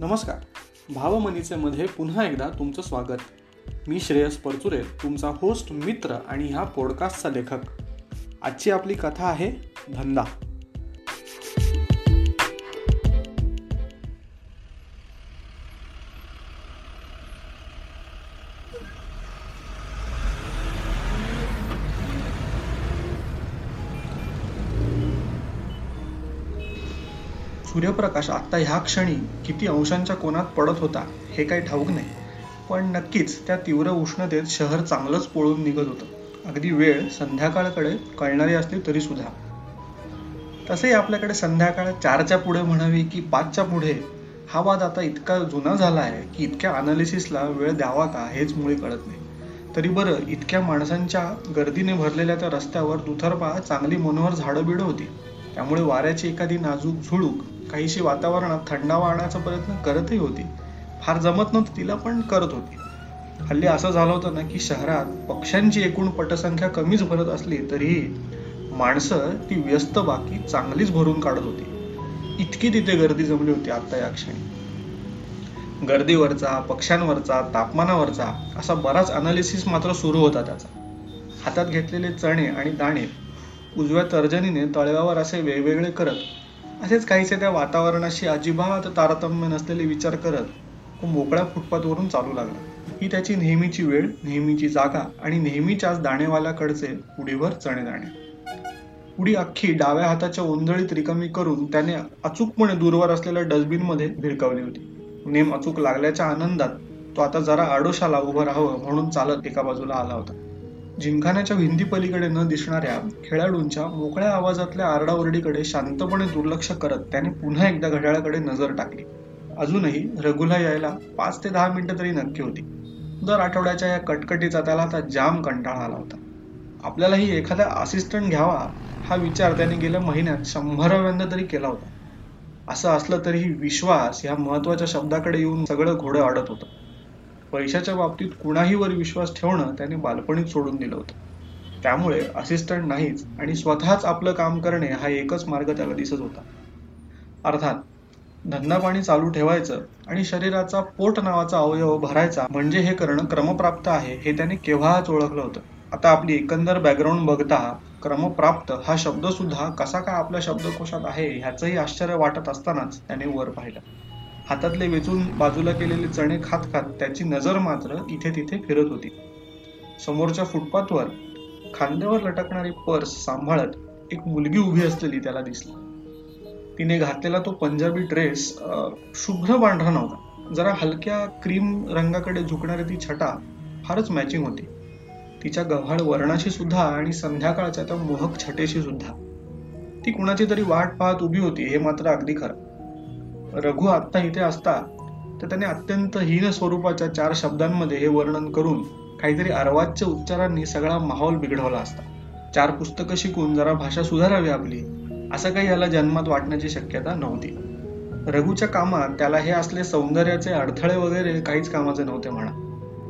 नमस्कार. भावमनीचे मध्ये पुन्हा एकदा तुमचं स्वागत. मी श्रेयस परचुरे तुमचा होस्ट मित्र आणि ह्या पॉडकास्टचा लेखक. आजची आपली कथा आहे धंदा. सूर्यप्रकाश आत्ता ह्या क्षणी किती अंशांच्या कोणात पडत होता हे काही ठाऊक नाही. पण नक्कीच त्या तीव्र उष्णतेत शहर चांगलंच पळून निघत होतं. अगदी वेळ संध्याकाळकडे कळणारी असली तरी सुद्धा. तसेही आपल्याकडे संध्याकाळ चारच्या पुढे म्हणावी की पाचच्या पुढे हा वाद आता इतका जुना झाला आहे की इतक्या अनालिसिसला वेळ द्यावा का हेच मुळे कळत नाही. तरी बरं इतक्या माणसांच्या गर्दीने भरलेल्या त्या रस्त्यावर दुथरपा चांगली मनोहर झाडं बिडं होती. त्यामुळे वाऱ्याची एखादी नाजूक झुळूक काहीशी वातावरणात थंडावा आणण्याचा प्रयत्न करतही होती. फार जमत नव्हतं तिला पण करत होती. हल्ली असं झालं होतं ना की शहरात पक्ष्यांची एकूण पटसंख्या कमीच भरत असली तरीही माणसं ती व्यस्त बाकी चांगलीच भरून काढत होती. इतकी तिथे गर्दी जमली होती आता या क्षणी. गर्दीवरचा पक्ष्यांवरचा तापमानावरचा असा बराच अनालिसिस मात्र सुरू होता त्याचा. हातात घेतलेले चणे आणि दाणे उजव्या तर्जनीने तळव्यावर असे वेगवेगळे करत असेच काहीसे त्या वातावरणाशी अजिबात तारतम्य नसलेले विचार करत तो मोकळ्या फुटपाथवरून चालू लागला. ही त्याची नेहमीची वेळ नेहमीची जागा आणि नेहमीच्याच दाणेवाल्याकडचे पुढीवर चणे दाणे उडी अख्खी डाव्या हाताच्या ओंधळीत रिकामी करून त्याने अचूकपणे दूरवर असलेल्या डस्टबिनमध्ये भिरकावली होती. नेम अचूक लागल्याच्या आनंदात तो आता जरा आडोशाला उभं राहावं म्हणून चालत एका बाजूला आला होता. जिमखान्याच्या भिंती पलीकडे न दिसणाऱ्या खेळाडूंच्या मोकळ्या आवाजातल्या आरडाओरडीकडे शांतपणे दुर्लक्ष करत त्याने पुन्हा एकदा घड्याळाकडे नजर टाकली. अजूनही रघुला यायला पाच ते दहा मिनिटं तरी नक्की होती. दर आठवड्याच्या या कटकटीचा त्याला आता जाम कंटाळा आला होता. आपल्यालाही एखादा असिस्टंट घ्यावा हा विचार त्याने गेल्या महिन्यात शंभराव्यांदा तरी केला होता. असं असलं तरीही विश्वास ह्या महत्त्वाच्या शब्दाकडे येऊन सगळं घोडं अडत होतं. पैशाच्या बाबतीत कुणाहीवर विश्वास ठेवणं त्याने बालपणीत सोडून दिलं होतं. त्यामुळे असिस्टंट नाहीच आणि स्वतःच आपलं काम करणे हा एकच मार्ग त्याला दिसत होता. अर्थात धंदा पाणी चालू ठेवायचं आणि शरीराचा पोट नावाचा अवयव भरायचा म्हणजे हे करणं क्रमप्राप्त आहे हे त्याने केव्हाच ओळखलं होतं. आता आपली एकंदर बॅकग्राऊंड बघता क्रमप्राप्त हा शब्द सुद्धा कसा काय आपल्या शब्दकोशात आहे ह्याचंही आश्चर्य वाटत असतानाच त्याने वर पाहिलं. हातातले वेचून बाजूला केलेले चणे खात खात त्याची नजर मात्र इथे तिथे फिरत होती. समोरच्या फुटपाथवर खांद्यावर लटकणारी पर्स सांभाळत एक मुलगी उभी असलेली त्याला दिसली. तिने घातलेला तो पंजाबी ड्रेस शुभ्र पांढरा नव्हता. जरा हलक्या क्रीम रंगाकडे झुकणारी ती छटा फारच मॅचिंग होती. तिच्या गव्हाळ वर्णाशी सुद्धा आणि संध्याकाळच्या त्या मोहक छटेशी सुद्धा. ती कुणाची तरी वाट पाहत उभी होती हे मात्र अगदी खरं. रघु आत्ता इथे असता तर त्याने अत्यंत हीन स्वरूपाच्या चार शब्दांमध्ये हे वर्णन करून काहीतरी अर्वाच्य उच्चारांनी सगळा माहोल बिघडवला असता. चार पुस्तकं शिकून जरा भाषा सुधारावी आपली असं काही याला जन्मात वाटण्याची शक्यता नव्हती. रघुच्या कामात त्याला हे असले सौंदर्याचे अडथळे वगैरे काहीच कामाचे नव्हते म्हणा.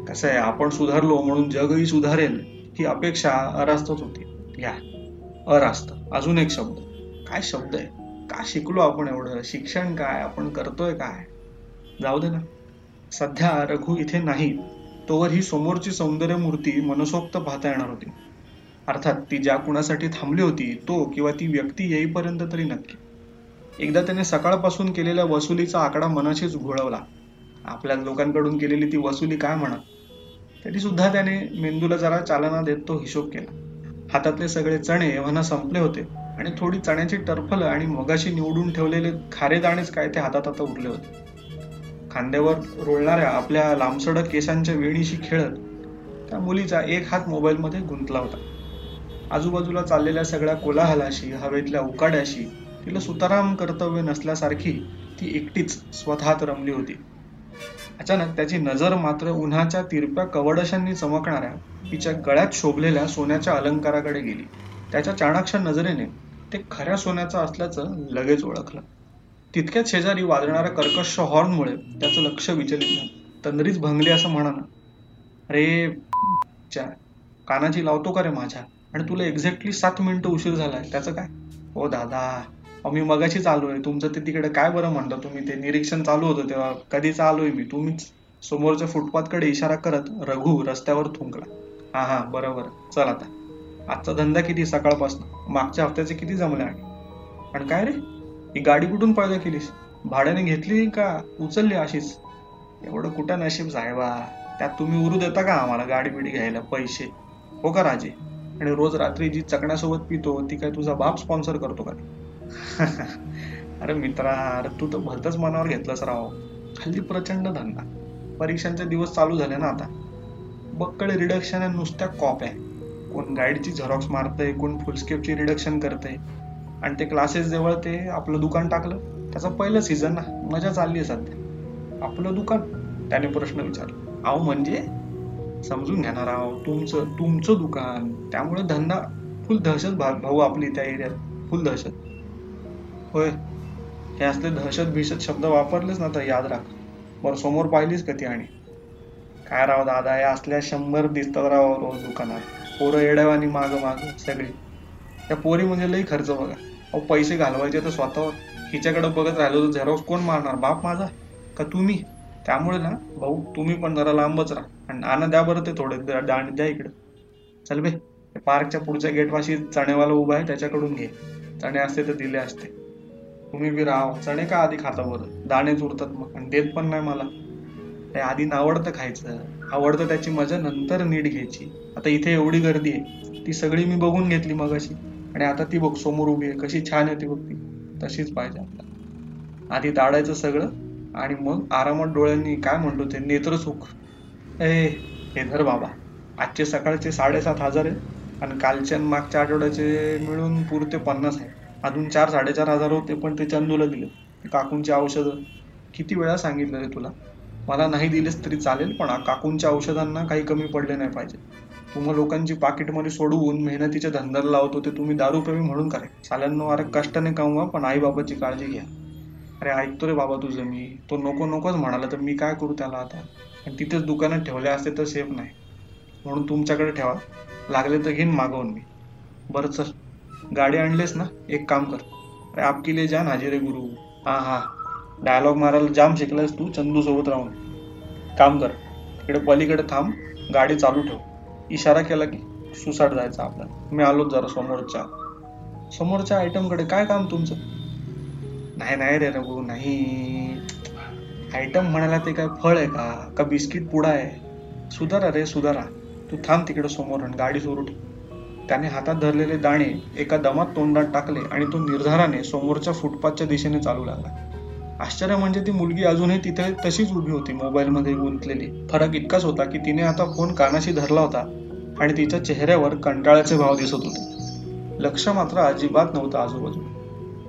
कसं आहे आपण सुधारलो म्हणून जगही सुधारेल ही अपेक्षा अरास्तच होती. या अरास्त. अजून एक शब्द. काय शब्द आहे? का शिकलो आपण एवढं? शिक्षण काय? आपण करतोय काय? जाऊ दे ना. सध्या रघु इथे नाही. तोवर ही समोरची सौंदर्य मूर्ती मनसोक्त पाहता येणार होती. अर्थात ती ज्या कुणासाठी थांबली होती तो किंवा ती व्यक्ती येईपर्यंत तरी नक्की. एकदा त्याने सकाळपासून केलेल्या वसुलीचा आकडा मनाशीच घोळवला. आपल्या लोकांकडून केलेली ती वसुली काय म्हणा? तरी सुद्धा त्याने मेंदूला जरा चालना देत तो हिशोब केला. हातातले सगळे चणे एव्हाना संपले होते. आणि थोडी चण्याची टरफल आणि मगाशी निवडून ठेवलेले खारे दाणेच काय ते हातात आता उरले होते. खांद्यावर रोळणाऱ्या आपल्या लांबसडक केसांच्या वेणीशी खेळत त्या मुलीचा एक हात मोबाईलमध्ये गुंतला होता. आजूबाजूला चाललेल्या सगळ्या कोलाहलाशी हवेतल्या उकाड्याशी तिला सुताराम कर्तव्य नसल्यासारखी ती एकटीच स्वतःत रमली होती. अचानक त्याची नजर मात्र उन्हाच्या तिरप्या कवडशांनी चमकणाऱ्या तिच्या गळ्यात शोभलेल्या सोन्याच्या अलंकाराकडे गेली. त्याच्या चाणाक्ष नजरेने ते खऱ्या सोन्याचं असल्याचं लगेच ओळखलं. तितक्याच शेजारी वाजणाऱ्या कर्कश हॉर्नमुळे त्याचं लक्ष विचलित झालं. तंद्रीच भंगली असं म्हणा ना अरे कानाची लावतो का रे माझ्या? आणि तुला एक्झॅक्टली सात मिनिटं उशीर झालाय. त्याचं काय? हो दादा. मी मी मगाशीच आलोय तुमचं ते तिकडे काय बरं म्हणता तुम्ही? ते निरीक्षण चालू होतं तेव्हा. कधीच आलोय मी? तुम्हीच समोरच्या फुटपाथकडे इशारा करत रघु रस्त्यावर थुंकला. हा हा बरोबर चल आता. आजचा धंदा किती सकाळपासून? मागच्या हफ्त्याचे किती जमले आणि आणि काय रे? ही गाडी कुठून पैदा केलीस? भाड्याने घेतली का उचलली अशीच? एवढं कुठं नशीब साहेबा? त्यात तुम्ही उरू देता का आम्हाला गाडी बिडी घ्यायला पैसे? हो का राजे? आणि रोज रात्री जी चकण्यासोबत पितो ती काय तुझा बाप स्पॉन्सर करतो का? अरे मित्रा अरे तू तर भलतच मनावर घेतलंस राव. हल्ली प्रचंड धंदा. परीक्षांचे दिवस चालू झाले ना आता. बक्कळ रिडक्शन आहे नुसत्या कॉप आहे. कोण गाईडची झेरॉक्स मारतंय कोण फुलस्केपची रिडक्शन करतंय. आणि ते क्लासेस जवळ ते आपलं दुकान टाकलं. त्याचा पहिलं सीझन ना मजा चालली आहे सध्या. आपलं दुकान त्याने प्रश्न विचारला. अहो म्हणजे? समजून घेणार आहो तुमचं तुमचं दुकान. त्यामुळे धंदा फुल दहशत भा- भाऊ आपली त्या एरियात फुल दहशत. होय. हे असले दहशत भीषत शब्द वापरलेच ना तर याद राख. बरं समोर पाहिलीच का ती आणि? काय राव दादा या असल्या शंभर दिसतात राव रोज दुकानात. पोरं येड्यावानी माग माग सगळी. त्या पोरी म्हणजे लई खर्च बघा. अहो पैसे घालवायचे तर स्वतःवर. हिच्याकडे बघत राहिलो तर झेरॉक्स कोण मारणार? बाप माझा. का तुम्ही? त्यामुळे ना भाऊ तुम्ही पण जरा लांबच राहा. आणि आणा द्या बरं ते थोडे दाण द्या- द्या चल बे पार्कच्या पुढच्या गेटपाशी चणेवाला उभा आहे त्याच्याकडून घे. चणे असते तर दिले असते. तुम्ही बी राहा. चणे का आधी खाता बरं? दाणेच उरतात मग. आणि देत पण नाही मला. ते आधी आवडतं खायचं. आवडतं त्याची मजा नंतर नीट घ्यायची. आता इथे एवढी गर्दी आहे ती सगळी मी बघून घेतली मगाशी. आणि आता ती बघ समोर उभी आहे कशी छान आहे ती बघ ती. तशीच पाहिजे आपल्याला. आधी ताडायचं सगळं आणि मग आरामात डोळ्यांनी काय म्हणतो ते नेत्रसुख ए हे धर बाबा. आजचे सकाळचे साडेसात हजार आहे आणि कालचे आणि मागच्या आठवड्याचे मिळून पुरते पन्नास आहे अजून चार साडेचार हजार होते पण ते चंदूला दिले काकूंचे काकूंची औषधं. किती वेळा सांगितलं रे तुला? मला नाही दिलेस तरी चालेल पण काकूंच्या औषधांना काही कमी पडले नाही पाहिजे. तुम्हा लोकांची पाकिटमध्ये सोडवून मेहनतीच्या धंद्याला लावतो ते तुम्ही दारूप्रेमी म्हणून करा. साल्यांनो अरे कष्टाने कमवा पण आईबाबाची काळजी घ्या. अरे ऐकतो रे बाबा तुझं मी. तो नको नकोच म्हणाला तर मी काय करू त्याला आता? आणि तिथेच दुकानात ठेवले असते तर सेफ नाही. म्हणून तुमच्याकडे ठेवा. लागले तर घेईन मागवून मी. बरं चल. गाडी आणलीस ना? एक काम कर. अरे आपकी ले जान हाजिरे गुरु. हां हां. डायलॉग मारायला जाम शिकलास तू चंदू सोबत राहून. काम कर. इकडे पलीकडे थांब गाडी चालू ठेव. इशारा केला की सुसाट जायचा आपण मी आलोच जरा समोरच्या. समोरच्या आयटमकडे काय काम तुमचं? नाही नाही रे रघु नाही. आयटम म्हणायला ते काय फळ आहे का? का बिस्किट पुडा आहे? सुधारा रे सुधारा. तू थांब तिकडे समोर आणि गाडी सुरू ठेव त्याने हातात धरलेले दाणे एका दमात तोंडात टाकले आणि तो निर्धाराने समोरच्या फुटपाथच्या दिशेने चालू लागला. आश्चर्य म्हणजे ती मुलगी अजूनही तिथे तशीच उभी होती मोबाईलमध्ये गुंतलेली. फरक इतकाच होता की तिने आता फोन कानाशी धरला होता आणि तिच्या चेहऱ्यावर कंटाळ्याचे भाव दिसत होते. लक्ष मात्र अजिबात नव्हतं आजूबाजूला.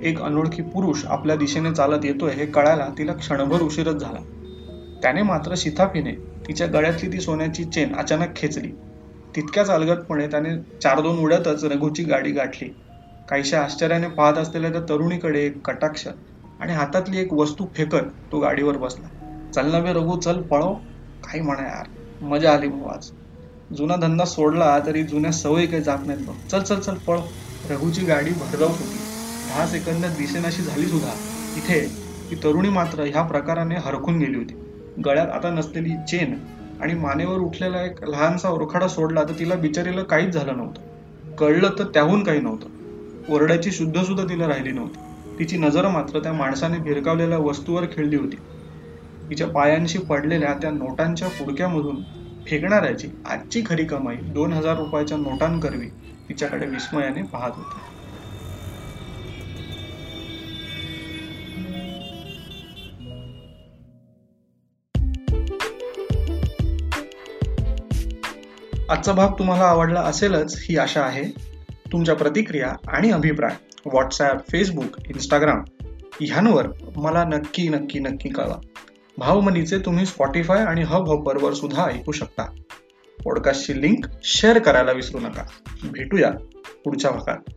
एक अनोळखी पुरुष आपल्या दिशेने चालत येतोय हे कळायला तिला क्षणभर उशीरच झाला. त्याने मात्र शिथाफीने तिच्या गळ्यातली ती सोन्याची चेन अचानक खेचली. तितक्याच अलगतपणे त्याने चार दोन उड्यातच रघुची गाडी गाठली. काहीशा आश्चर्याने पाहत असलेल्या त्या तरुणीकडे एक कटाक्ष आणि हातातली एक वस्तू फेकत तो गाडीवर बसला. चल ना बे रघु चल पळव. काही म्हणा यार. मजा आली भाऊ आज. जुना धंदा सोडला तरी जुन्या सवयी काही जात नाहीत बघ. चल चल चल पळव रघुची गाडी भरधाव होती दहा सेकंदात दिसेनाशी झाली सुद्धा. इथे ती तरुणी मात्र ह्या प्रकाराने हरकून गेली होती. गळ्यात आता नसलेली चेन आणि मानेवर उठलेला एक लहानसा ओरखाडा सोडला तर तिला बिचारीला काहीच झालं नव्हतं. कळलं तर त्याहून काही नव्हतं. ओरड्याची शुद्ध सुद्धा तिला राहिली नव्हती. तिची नजर मात्र त्या माणसाने भिरकावलेल्या वस्तूवर खेळली होती. तिच्या पायांशी पडलेल्या त्या नोटांच्या पुडक्यामधून फेकणाऱ्याची आजची खरी कमाई दोन हजार रुपयाच्या नोटांकरवी तिच्याकडे विस्मयाने पाहत होती. आजचा भाग तुम्हाला आवडला असेलच ही आशा आहे. तुमच्या प्रतिक्रिया आणि अभिप्राय व्हॉट्सॲप फेसबुक इंस्टाग्राम ह्यांवर मला नक्की नक्की नक्की कळवा. भावमनीचे तुम्ही स्पॉटीफाय आणि हब हॉपरवर सुद्धा ऐकू शकता. पॉडकास्टची लिंक शेअर करायला विसरू नका. भेटूया पुढच्या भागात.